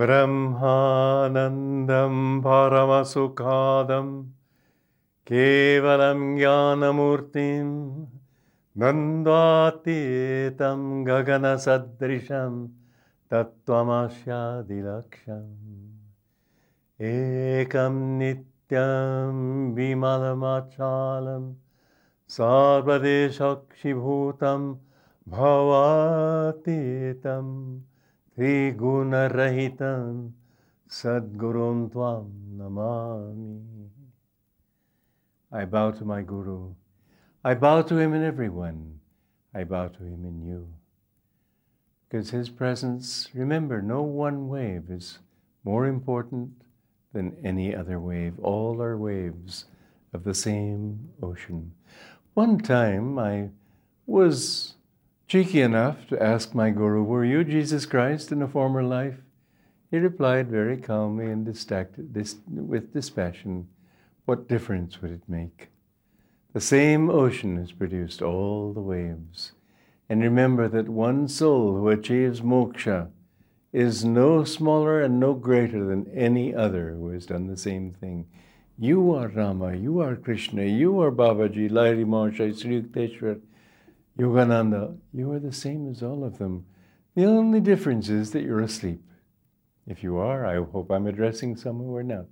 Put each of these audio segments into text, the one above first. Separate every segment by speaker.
Speaker 1: ब्रह्मानन्दं परमसुखादं केवलं ज्ञानमूर्तिं नन्दातीतं गगनसदृशं तत्त्वमस्यादिलक्ष्यम् एकं नित्यं विमलमाचालं सर्वदेशक्षिभूतं भवातीतं त्रिगुणरहितं सद्गुरुं त्वां Namami I bow to my Guru. I bow to him in everyone. I bow to him in you. Because his presence, remember, no one wave is more important than any other wave. All are waves of the same ocean. One time I was cheeky enough to ask my Guru, Were you Jesus Christ in a former life? He replied very calmly and with dispassion, What difference would it make? The same ocean has produced all the waves. And remember that one soul who achieves moksha is no smaller and no greater than any other who has done the same thing. You are Rama, you are Krishna, you are Babaji, Lahiri Mahasaya, Sri Yukteswar, Yogananda. You are the same as all of them. The only difference is that you're asleep. If you are, I hope I'm addressing some who are not.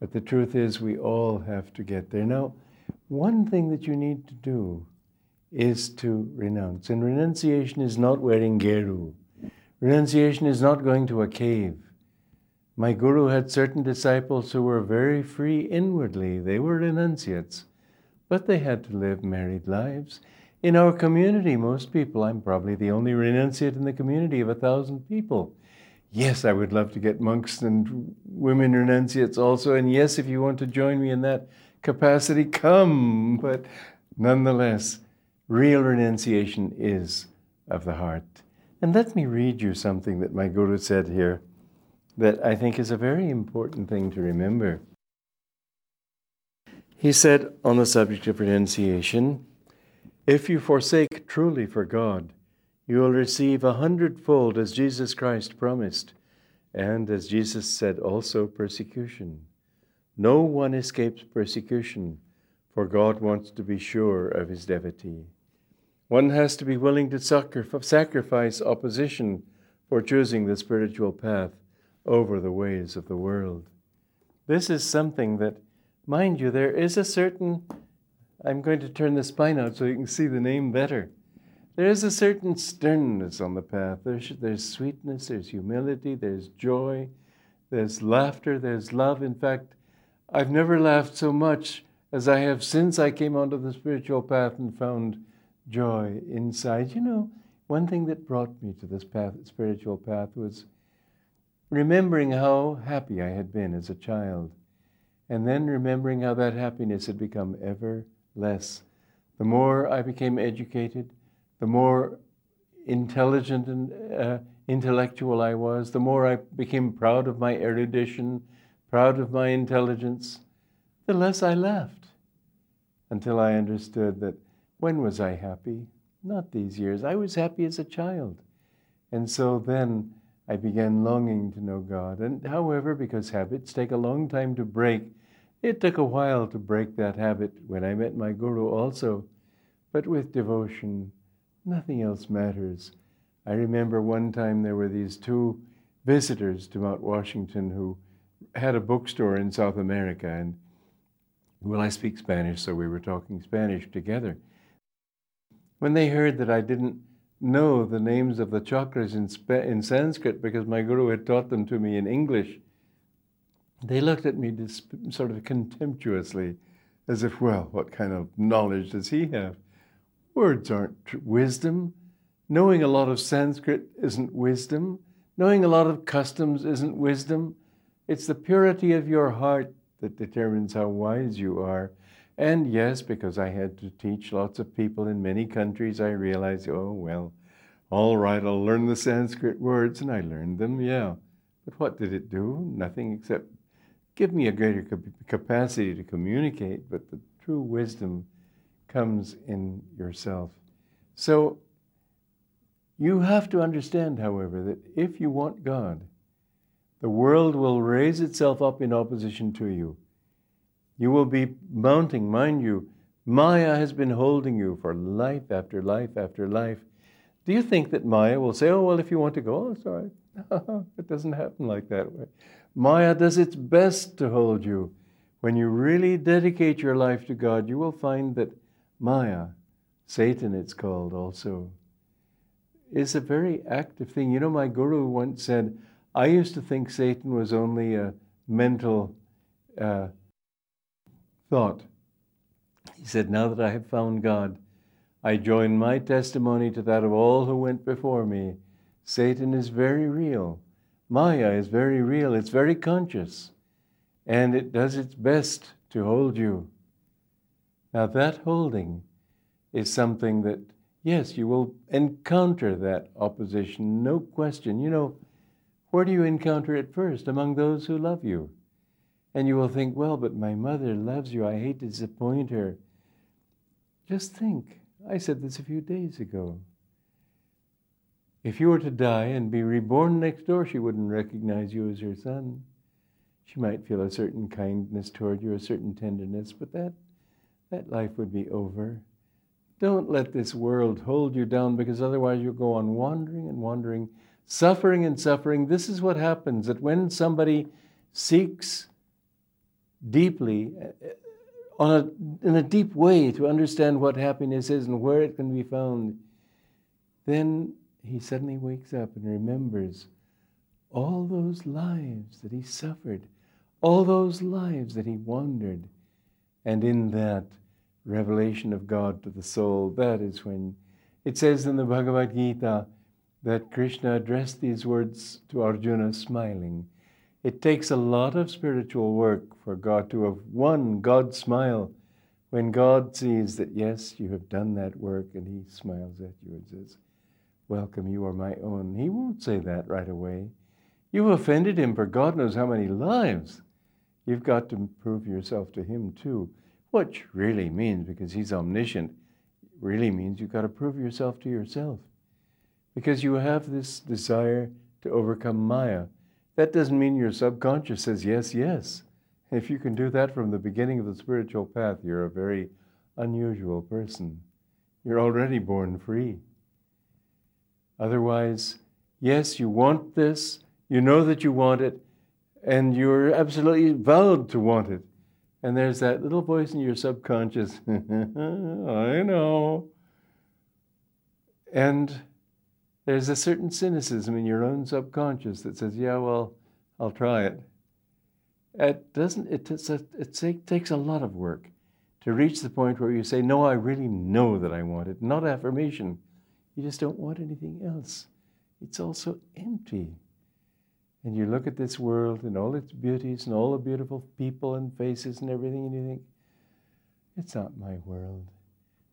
Speaker 1: But the truth is, we all have to get there. Now, one thing that you need to do is to renounce. And renunciation is not wearing geru. Renunciation is not going to a cave. My guru had certain disciples who were very free inwardly. They were renunciates, but they had to live married lives. In our community, most people, I'm probably the only renunciate in the community of a thousand people. Yes, I would love to get monks and women renunciates also. And yes, if you want to join me in that capacity, come. But nonetheless, real renunciation is of the heart. And let me read you something that my Guru said here that I think is a very important thing to remember. He said on the subject of renunciation if you forsake truly for God, you will receive a hundredfold as Jesus Christ promised, and as Jesus said also, persecution. No one escapes persecution, for God wants to be sure of his devotee. One has to be willing to sacrifice opposition for choosing the spiritual path over the ways of the world. This is something that, mind you, there is a certain, I'm going to turn the spine out so you can see the name better. There is a certain sternness on the path. There's, there's sweetness, there's humility, there's joy, there's laughter, there's love. In fact, I've never laughed so much as I have since I came onto the spiritual path and found joy inside. You know, one thing that brought me to this path, spiritual path was remembering how happy I had been as a child, and then remembering how that happiness had become ever less. The more I became educated, the more intelligent and uh, intellectual I was, the more I became proud of my erudition, proud of my intelligence, the less I laughed. Until I understood that when was I happy? Not these years. I was happy as a child. And so then I began longing to know God. And however, because habits take a long time to break, it took a while to break that habit when I met my Guru also. But with devotion, nothing else matters. I remember one time there were these two visitors to Mount Washington who had a bookstore in South America. And well, I speak Spanish, so we were talking Spanish together. When they heard that I didn't know the names of the chakras in, Sp- in Sanskrit because my guru had taught them to me in English, they looked at me sort of contemptuously, as if, well, what kind of knowledge does he have? Words aren't wisdom. Knowing a lot of Sanskrit isn't wisdom. Knowing a lot of customs isn't wisdom. It's the purity of your heart that determines how wise you are. And yes, because I had to teach lots of people in many countries, I realized, oh, well, all right, I'll learn the Sanskrit words, and I learned them, yeah. But what did it do? Nothing except give me a greater capacity to communicate, but the true wisdom comes in yourself. So you have to understand, however, that if you want God, The world will raise itself up in opposition to you. You will be mounting, mind you, Maya has been holding you for life after life after life. Do you think that Maya will say, oh, well, if you want to go, oh, it's all right? it doesn't happen like that way. Maya does its best to hold you. When you really dedicate your life to God, you will find that Maya, Satan it's called also, is a very active thing. You know, my guru once said, I used to think Satan was only a mental uh, thought. He said, Now that I have found God, I join my testimony to that of all who went before me. Satan is very real. Maya is very real. It's very conscious. And it does its best to hold you. Now, that holding is something that, yes, you will encounter that opposition, no question. You know, where do you encounter it first? Among those who love you. And you will think, well, but my mother loves you. I hate to disappoint her. Just think. I said this a few days ago. If you were to die and be reborn next door, she wouldn't recognize you as her son. She might feel a certain kindness toward you, a certain tenderness, but that, that life would be over. Don't let this world hold you down because otherwise you'll go on wandering and wandering suffering and suffering. This is what happens that when somebody seeks deeply, uh, on a, in a deep way, to understand what happiness is and where it can be found, then he suddenly wakes up and remembers all those lives that he suffered, all those lives that he wandered. And in that revelation of God to the soul, that is when it says in the Bhagavad Gita, that Krishna addressed these words to Arjuna smiling. It takes a lot of spiritual work for God to have won God's smile when God sees that, yes, you have done that work, and He smiles at you and says, Welcome, you are my own. He won't say that right away. You've offended Him for God knows how many lives. You've got to prove yourself to Him too, which really means, because He's omniscient, really means you've got to prove yourself to yourself because you have this desire to overcome Maya. That doesn't mean your subconscious says yes, yes. If you can do that from the beginning of the spiritual path, you're a very unusual person. You're already born free. Otherwise, yes, you want this, you know that you want it, and you're absolutely vowed to want it. And there's that little voice in your subconscious, I know. And there's a certain cynicism in your own subconscious that says, yeah, well, I'll try it. It doesn't, it, a, it takes a lot of work to reach the point where you say, no, I really know that I want it. Not affirmation. You just don't want anything else. It's also empty. And you look at this world and all its beauties and all the beautiful people and faces and everything, and you think, it's not my world.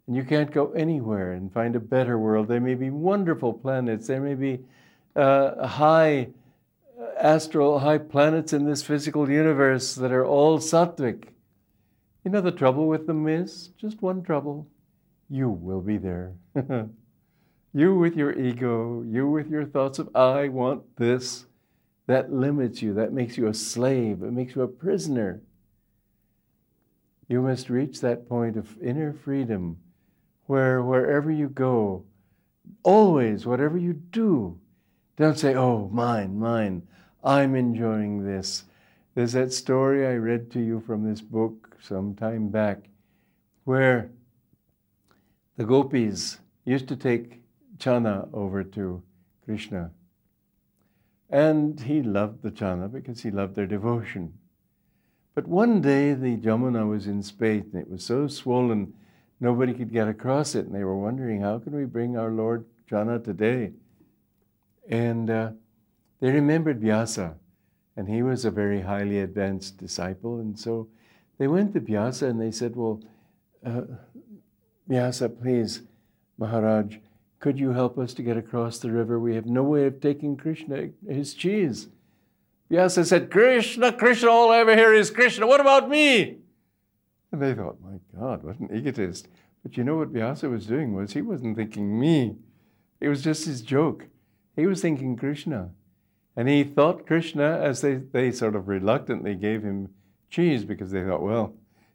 Speaker 1: And you can't go anywhere and find a better world. There may be wonderful planets. There may be uh, high uh, astral, high planets in this physical universe that are all sattvic. You know the trouble with them is just one trouble. You will be there. you with your ego, you with your thoughts of, I want this. That limits you. That makes you a slave. It makes you a prisoner. You must reach that point of inner freedom where wherever you go, always, whatever you do, don't say, oh, mine, mine, I'm enjoying this. There's that story I read to you from this book some time back where the gopis used to take chana over to Krishna. And he loved the chana because he loved their devotion. But one day the Jamuna was in spate and it was so swollen nobody could get across it, and they were wondering how can we bring our Lord Chana today. And uh, they remembered Vyasa, and he was a very highly advanced disciple, and so they went to Vyasa and they said, "Well, uh, Vyasa, please, Maharaj." Could you help us to get across the river? We have no way of taking Krishna his cheese. Vyasa said, Krishna, Krishna, all I ever hear is Krishna. What about me? And they thought, my God, what an egotist. But you know what Vyasa was doing was he wasn't thinking me. It was just his joke. He was thinking Krishna. And he thought Krishna, as they, they sort of reluctantly gave him cheese because they thought, well,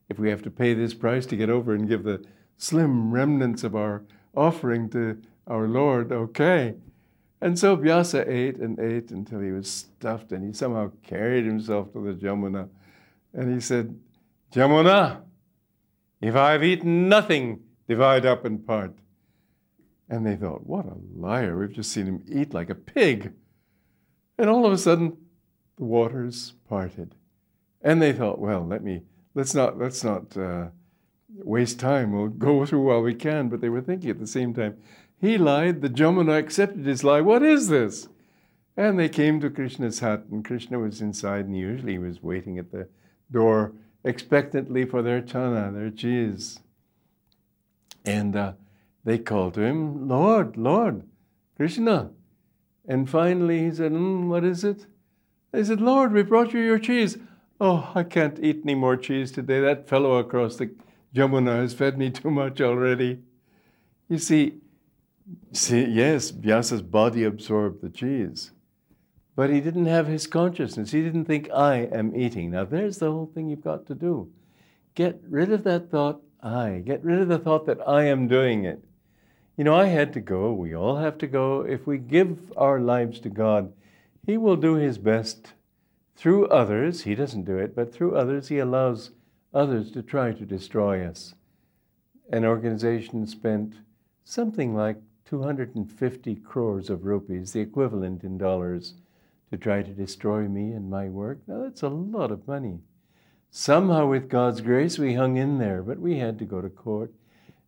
Speaker 1: if we have to pay this price to get over and give the slim remnants of our offering to our Lord, okay. And so Vyasa ate and ate until he was stuffed, and he somehow carried himself to the Jamuna. And he said, Jamuna, if I've eaten nothing, divide up and part. And they thought, what a liar. We've just seen him eat like a pig. And all of a sudden, the waters parted. And they thought, well, let me, let's not, let's not uh, waste time. We'll go through while we can. But they were thinking at the same time, he lied, the Jamuna accepted his lie. What is this? And they came to Krishna's hut, and Krishna was inside, and usually he was waiting at the door expectantly for their chana, their cheese. And uh, they called to him, Lord, Lord, Krishna. And finally he said, mm, What is it? They said, Lord, we brought you your cheese. Oh, I can't eat any more cheese today. That fellow across the Jamuna has fed me too much already. You see, see yes, Vyasa's body absorbed the cheese, but he didn't have his consciousness. He didn't think, I am eating. Now, there's the whole thing you've got to do. Get rid of that thought, I. Get rid of the thought that I am doing it. You know, I had to go. We all have to go. If we give our lives to God, He will do His best through others. He doesn't do it, but through others, He allows others to try to destroy us. An organization spent something like 250 crores of rupees, the equivalent in dollars, to try to destroy me and my work. Now, that's a lot of money. Somehow, with God's grace, we hung in there, but we had to go to court.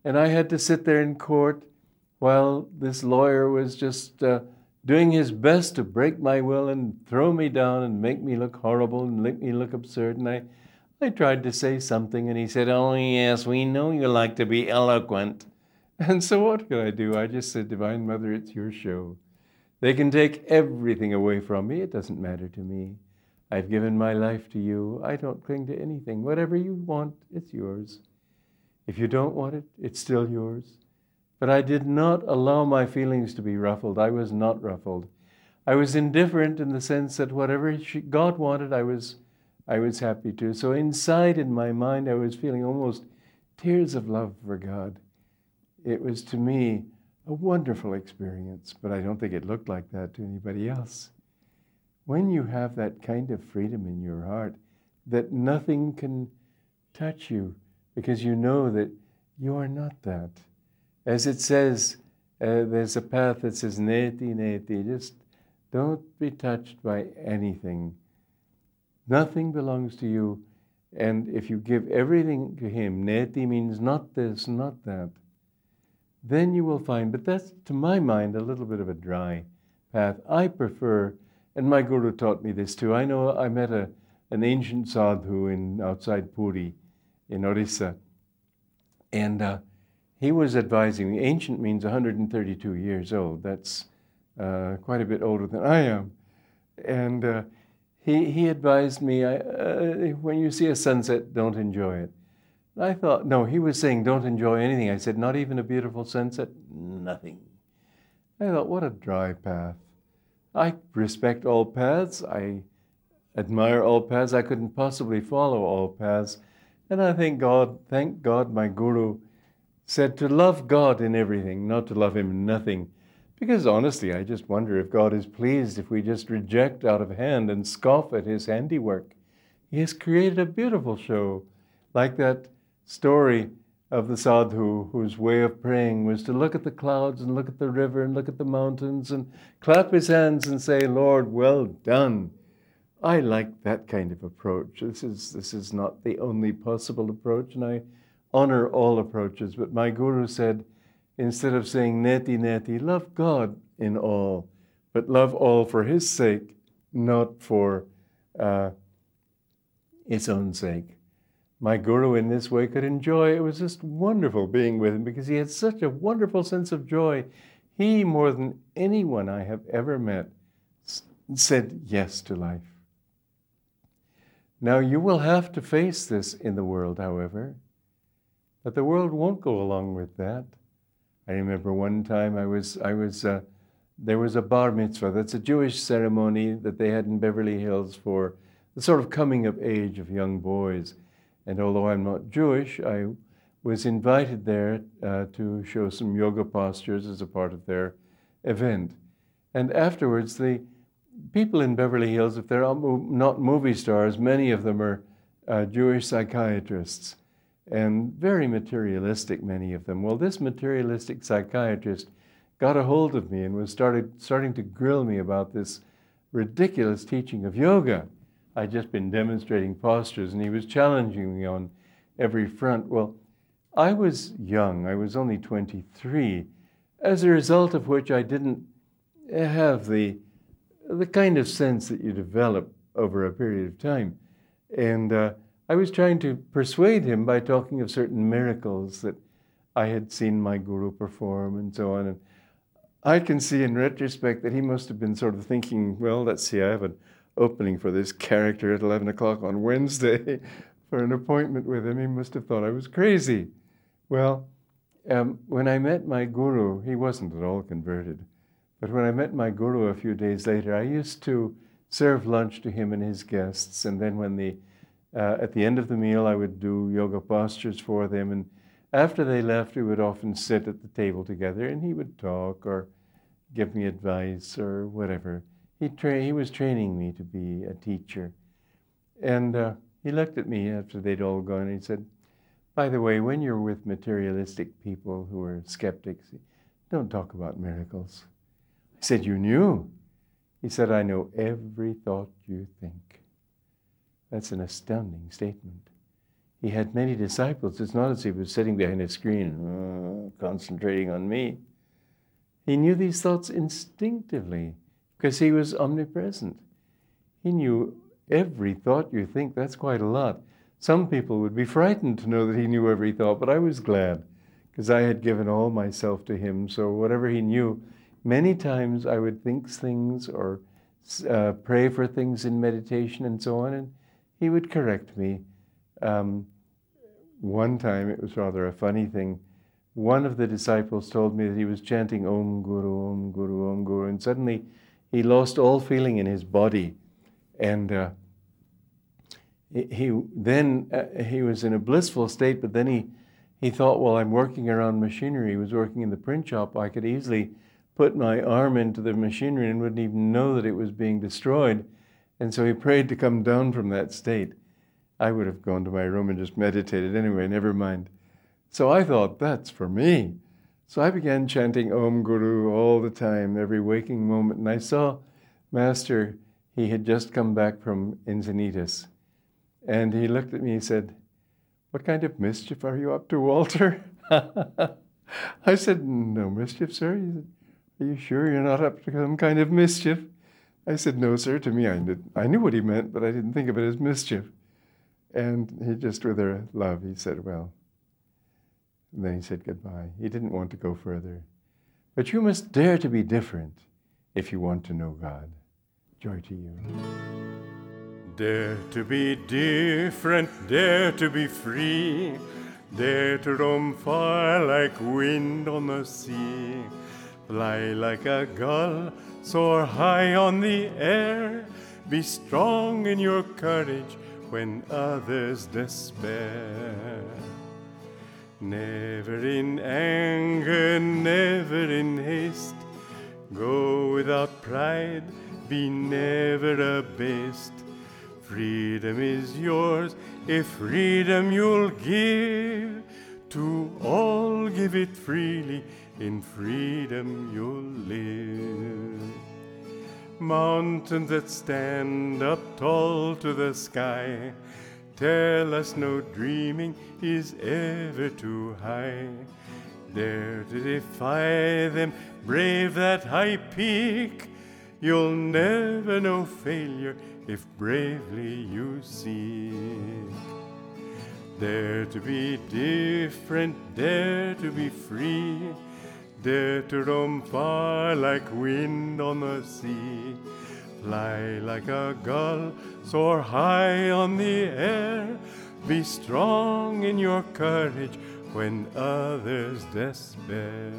Speaker 1: And I had to sit there in court while this lawyer was just uh, doing his best to break my will and throw me down and make me look horrible and make me look absurd. And I, I tried to say something, and he said, Oh, yes, we know you like to be eloquent. And so what could I do? I just said, Divine Mother, it's your show. They can take everything away from me. It doesn't matter to me. I've given my life to you. I don't cling to anything. Whatever you want, it's yours. If you don't want it, it's still yours. But I did not allow my feelings to be ruffled. I was not ruffled. I was indifferent in the sense that whatever God wanted, I was, I was happy to. So inside in my mind, I was feeling almost tears of love for God. It was to me a wonderful experience, but I don't think it looked like that to anybody else. When you have that kind of freedom in your heart, that nothing can touch you because you know that you are not that. As it says, uh, there's a path that says neti neti, just don't be touched by anything. Nothing belongs to you. And if you give everything to Him, neti means not this, not that, then you will find, but that's to my mind a little bit of a dry path. I prefer, and my guru taught me this too. I know I met a, an ancient sadhu in outside Puri in Orissa, and uh, he was advising me. Ancient means 132 years old. That's uh, quite a bit older than I am. And uh, he, he advised me uh, when you see a sunset, don't enjoy it. I thought, no, he was saying don't enjoy anything. I said, not even a beautiful sunset? Nothing. I thought, what a dry path. I respect all paths. I admire all paths. I couldn't possibly follow all paths. And I thank God, thank God my guru said to love God in everything, not to love Him in nothing. Because honestly, I just wonder if God is pleased if we just reject out of hand and scoff at His handiwork. He has created a beautiful show, like that story of the sadhu whose way of praying was to look at the clouds and look at the river and look at the mountains and clap his hands and say, Lord, well done. I like that kind of approach. This is, this is not the only possible approach, and I honor all approaches. But my guru said, instead of saying neti neti, love God in all, but love all for His sake, not for uh, its own sake. My guru in this way could enjoy. It was just wonderful being with him because he had such a wonderful sense of joy. He, more than anyone I have ever met, said yes to life. Now, you will have to face this in the world, however. But the world won't go along with that. I remember one time I was, I was uh, there was a bar mitzvah. That's a Jewish ceremony that they had in Beverly Hills for the sort of coming of age of young boys. And although I'm not Jewish, I was invited there uh, to show some yoga postures as a part of their event. And afterwards, the people in Beverly Hills, if they're not movie stars, many of them are uh, Jewish psychiatrists and very materialistic, many of them. Well, this materialistic psychiatrist got a hold of me and was started starting to grill me about this ridiculous teaching of yoga. I'd just been demonstrating postures and he was challenging me on every front. Well, I was young, I was only 23, as a result of which I didn't have the, the kind of sense that you develop over a period of time. And uh, I was trying to persuade him by talking of certain miracles that I had seen my guru perform and so on. And I can see in retrospect that he must have been sort of thinking, well, let's see, I have an opening for this character at 11 o'clock on Wednesday for an appointment with him. He must have thought I was crazy. Well, um, when I met my guru, he wasn't at all converted. But when I met my guru a few days later, I used to serve lunch to him and his guests. And then when the, uh, at the end of the meal, I would do yoga postures for them. And after they left, we would often sit at the table together and he would talk or give me advice or whatever. He, tra- he was training me to be a teacher. And uh, he looked at me after they'd all gone and he said, By the way, when you're with materialistic people who are skeptics, don't talk about miracles. I said, You knew? He said, I know every thought you think. That's an astounding statement. He had many disciples. It's not as if he was sitting behind a screen, uh, concentrating on me. He knew these thoughts instinctively because he was omnipresent. He knew every thought you think. That's quite a lot. Some people would be frightened to know that he knew every thought, but I was glad because I had given all myself to him. So whatever he knew, many times I would think things or uh, pray for things in meditation and so on, and he would correct me. Um, one time, it was rather a funny thing one of the disciples told me that he was chanting Om Guru, Om Guru, Om Guru, and suddenly he lost all feeling in his body. And uh, he then uh, he was in a blissful state, but then he, he thought, well, I'm working around machinery. He was working in the print shop. I could easily put my arm into the machinery and wouldn't even know that it was being destroyed. And so he prayed to come down from that state. I would have gone to my room and just meditated anyway, never mind. So I thought, that's for me. So I began chanting Om Guru all the time, every waking moment. And I saw Master, he had just come back from Encinitas. And he looked at me and said, What kind of mischief are you up to, Walter? I said, No mischief, sir. He said, Are you sure you're not up to some kind of mischief? I said, No, sir. To me, I, did, I knew what he meant, but I didn't think of it as mischief. And he just, with a love, he said, Well, and then he said goodbye. He didn't want to go further. But you must dare to be different if you want to know God. Joy to you.
Speaker 2: Dare to be different, dare to be free, dare to roam far like wind on the sea, fly like a gull, soar high on the air, be strong in your courage when others despair. Never in anger, never in haste. Go without pride, be never abased. Freedom is yours, if freedom you'll give. To all give it freely, in freedom you'll live. Mountains that stand up tall to the sky Tell us no dreaming is ever too high. Dare to defy them, brave that high peak. You'll never know failure if bravely you seek. Dare to be different, dare to be free, dare to roam far like wind on the sea. Fly like a gull, soar high on the air. Be strong in your courage when others despair.